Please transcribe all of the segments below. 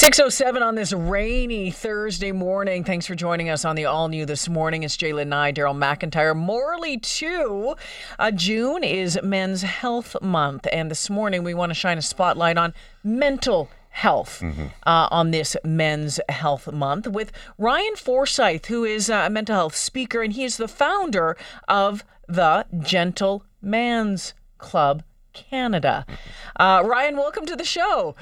607 on this rainy Thursday morning. Thanks for joining us on the All New this morning. It's Jaylen Nye, Daryl McIntyre. Morley, too. Uh, June is Men's Health Month, and this morning we want to shine a spotlight on mental health mm-hmm. uh, on this Men's Health Month with Ryan Forsyth, who is a mental health speaker, and he is the founder of the Gentle Man's Club Canada. Uh, Ryan, welcome to the show.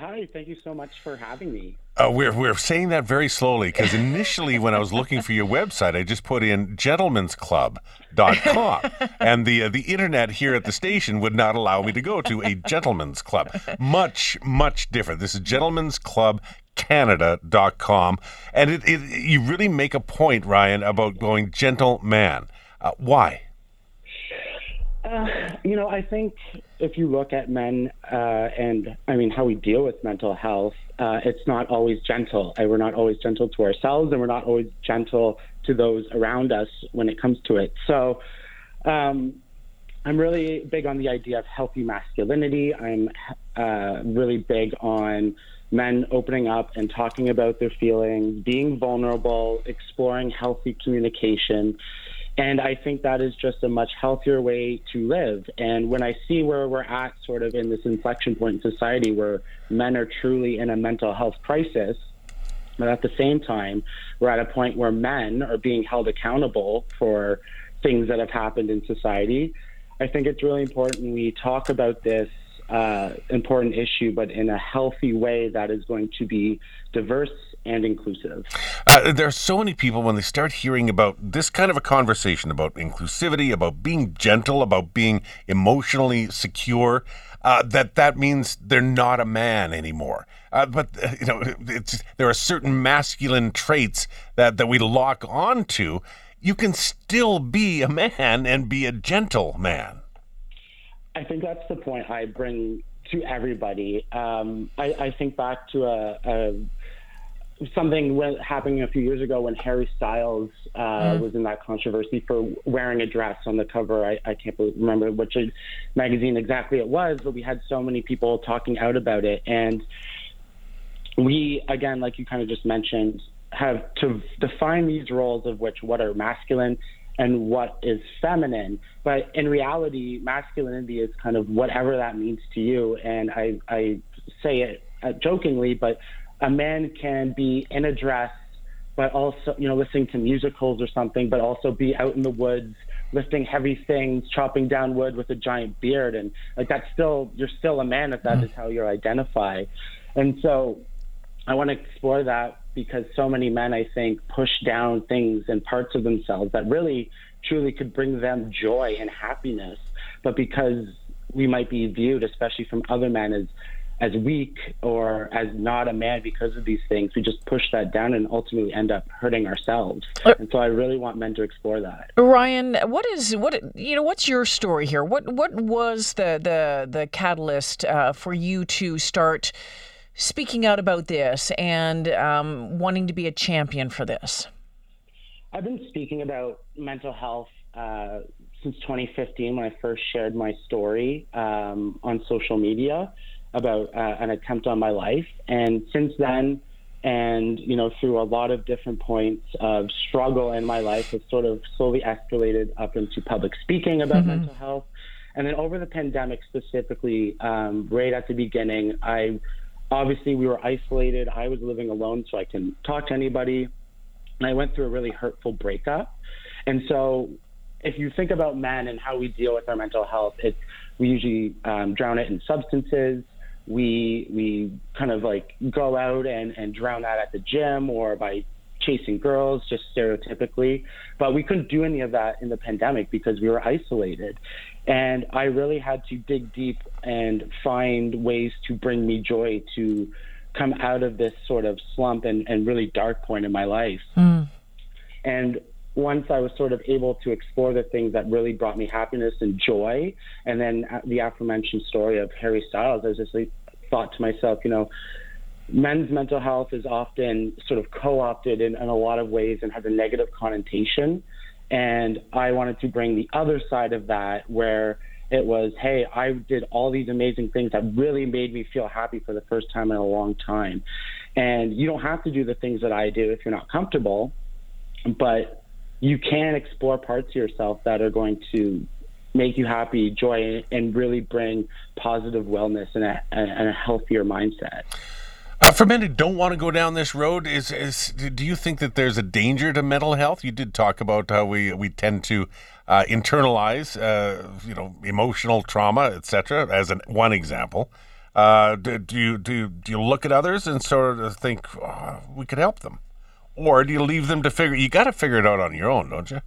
Hi, thank you so much for having me. Uh, we're, we're saying that very slowly because initially, when I was looking for your website, I just put in gentleman'sclub.com. and the, uh, the internet here at the station would not allow me to go to a gentleman's club. Much, much different. This is gentleman'sclubcanada.com. And it, it, you really make a point, Ryan, about going gentleman. Uh, why? Uh, you know, I think if you look at men uh, and I mean how we deal with mental health, uh, it's not always gentle. we're not always gentle to ourselves, and we're not always gentle to those around us when it comes to it. So, um, I'm really big on the idea of healthy masculinity. I'm uh, really big on men opening up and talking about their feelings, being vulnerable, exploring healthy communication. And I think that is just a much healthier way to live. And when I see where we're at, sort of in this inflection point in society where men are truly in a mental health crisis, but at the same time, we're at a point where men are being held accountable for things that have happened in society. I think it's really important we talk about this uh, important issue, but in a healthy way that is going to be diverse and inclusive. Uh, there are so many people when they start hearing about this kind of a conversation about inclusivity, about being gentle, about being emotionally secure. Uh, that that means they're not a man anymore. Uh, but uh, you know, there are certain masculine traits that that we lock onto. You can still be a man and be a gentle man. I think that's the point I bring to everybody. Um, I, I, think back to a, a something happening a few years ago when Harry Styles uh, mm. was in that controversy for wearing a dress on the cover. I, I can't remember which magazine exactly it was, but we had so many people talking out about it. And we, again, like you kind of just mentioned, have to define these roles of which what are masculine and what is feminine. But in reality, masculinity is kind of whatever that means to you. And I, I say it uh, jokingly, but a man can be in a dress, but also, you know, listening to musicals or something, but also be out in the woods, lifting heavy things, chopping down wood with a giant beard. And like that's still, you're still a man if that mm. is how you identify. And so I want to explore that because so many men, I think, push down things and parts of themselves that really, truly could bring them joy and happiness. But because we might be viewed, especially from other men, as as weak or as not a man because of these things. We just push that down and ultimately end up hurting ourselves. Uh, and so I really want men to explore that. Ryan, what is what you know? What's your story here? What what was the the the catalyst uh, for you to start speaking out about this and um, wanting to be a champion for this? I've been speaking about mental health. Uh, since 2015, when I first shared my story um, on social media, about uh, an attempt on my life. And since then, and you know, through a lot of different points of struggle in my life, has sort of slowly escalated up into public speaking about mm-hmm. mental health. And then over the pandemic, specifically, um, right at the beginning, I obviously we were isolated. I was living alone, so I can talk to anybody. And I went through a really hurtful breakup. And so, if you think about men and how we deal with our mental health, it's we usually um, drown it in substances we we kind of like go out and, and drown that at the gym or by chasing girls, just stereotypically. But we couldn't do any of that in the pandemic because we were isolated. And I really had to dig deep and find ways to bring me joy to come out of this sort of slump and, and really dark point in my life. Mm. And once I was sort of able to explore the things that really brought me happiness and joy, and then the aforementioned story of Harry Styles, I was just like, thought to myself, you know, men's mental health is often sort of co-opted in, in a lot of ways and has a negative connotation. And I wanted to bring the other side of that, where It was, hey, I did all these amazing things that really made me feel happy for the first time in a long time. And you don't have to do the things that I do if you're not comfortable, but you can explore parts of yourself that are going to make you happy, joy, and really bring positive wellness and a, and a healthier mindset. Uh, for men who don't want to go down this road, is, is do you think that there's a danger to mental health? You did talk about how we we tend to uh, internalize, uh, you know, emotional trauma, etc. As an one example, uh, do, do, you do do you look at others and sort of think oh, we could help them, or do you leave them to figure? You got to figure it out on your own, don't you?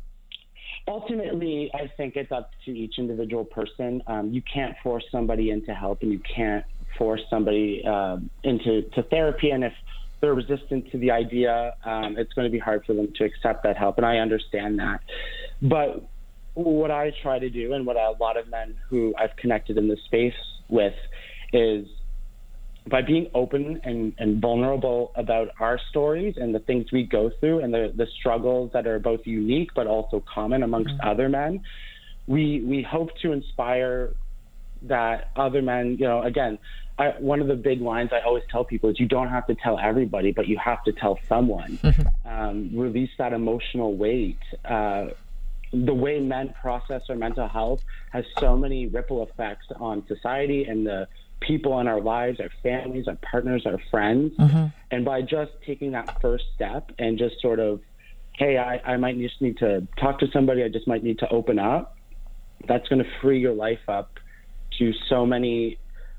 Ultimately, I think it's up to each individual person. Um, you can't force somebody into help, and you can't force somebody uh, into to therapy. And if they're resistant to the idea, um, it's going to be hard for them to accept that help. And I understand that. But what I try to do, and what a lot of men who I've connected in this space with, is by being open and, and vulnerable about our stories and the things we go through and the, the struggles that are both unique but also common amongst mm-hmm. other men, we we hope to inspire that other men, you know, again, I, one of the big lines I always tell people is you don't have to tell everybody, but you have to tell someone. Mm-hmm. Um, release that emotional weight. Uh, the way men process our mental health has so many ripple effects on society and the people in our lives, our families, our partners, our friends. Mm-hmm. And by just taking that first step and just sort of, hey, I, I might just need to talk to somebody, I just might need to open up, that's going to free your life up to so many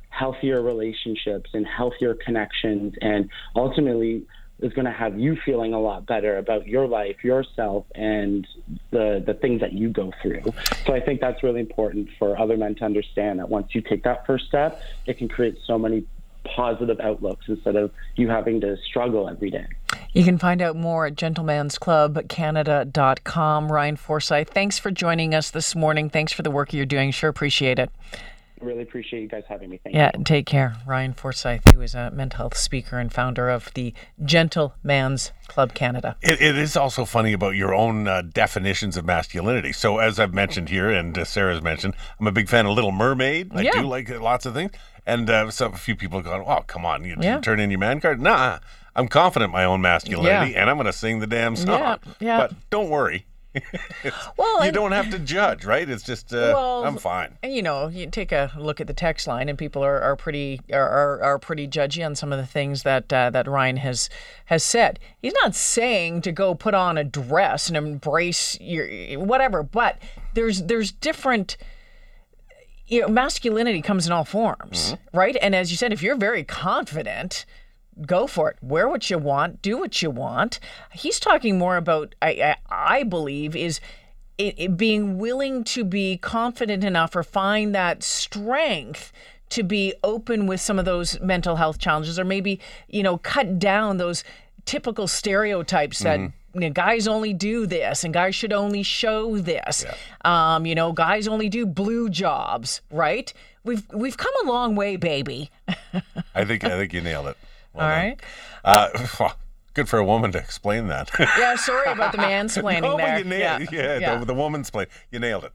healthier relationships and healthier connections and ultimately is going to have you feeling a lot better about your life, yourself, and the the things that you go through. So I think that's really important for other men to understand that once you take that first step, it can create so many positive outlooks instead of you having to struggle every day. You can find out more at gentlemansclubcanada.com. Ryan Forsyth, thanks for joining us this morning. Thanks for the work you're doing. Sure appreciate it really appreciate you guys having me. Thank yeah, you. take care. Ryan Forsyth, who is a mental health speaker and founder of the Gentle Man's Club Canada. it, it is also funny about your own uh, definitions of masculinity. So, as I've mentioned here, and uh, Sarah's mentioned, I'm a big fan of Little Mermaid. I yeah. do like lots of things. And uh, so a few people have gone, oh, come on, you yeah. turn in your man card. Nah, I'm confident in my own masculinity, yeah. and I'm going to sing the damn song. Yeah, yeah. But don't worry well, you and, don't have to judge, right? It's just uh, well, I'm fine. And you know, you take a look at the text line, and people are, are pretty are, are pretty judgy on some of the things that uh, that Ryan has has said. He's not saying to go put on a dress and embrace your whatever, but there's there's different you know, masculinity comes in all forms, mm-hmm. right? And as you said, if you're very confident, go for it. Wear what you want, do what you want. He's talking more about, I, I, I believe, is it, it being willing to be confident enough or find that strength to be open with some of those mental health challenges or maybe, you know, cut down those typical stereotypes that. Mm-hmm. You know, guys only do this and guys should only show this. Yeah. Um, you know, guys only do blue jobs, right? We've we've come a long way, baby. I think I think you nailed it. Well All right. Uh, good for a woman to explain that. yeah, sorry about the mansplaining no, there. You nailed, yeah, yeah, yeah. The, the woman's play. You nailed it.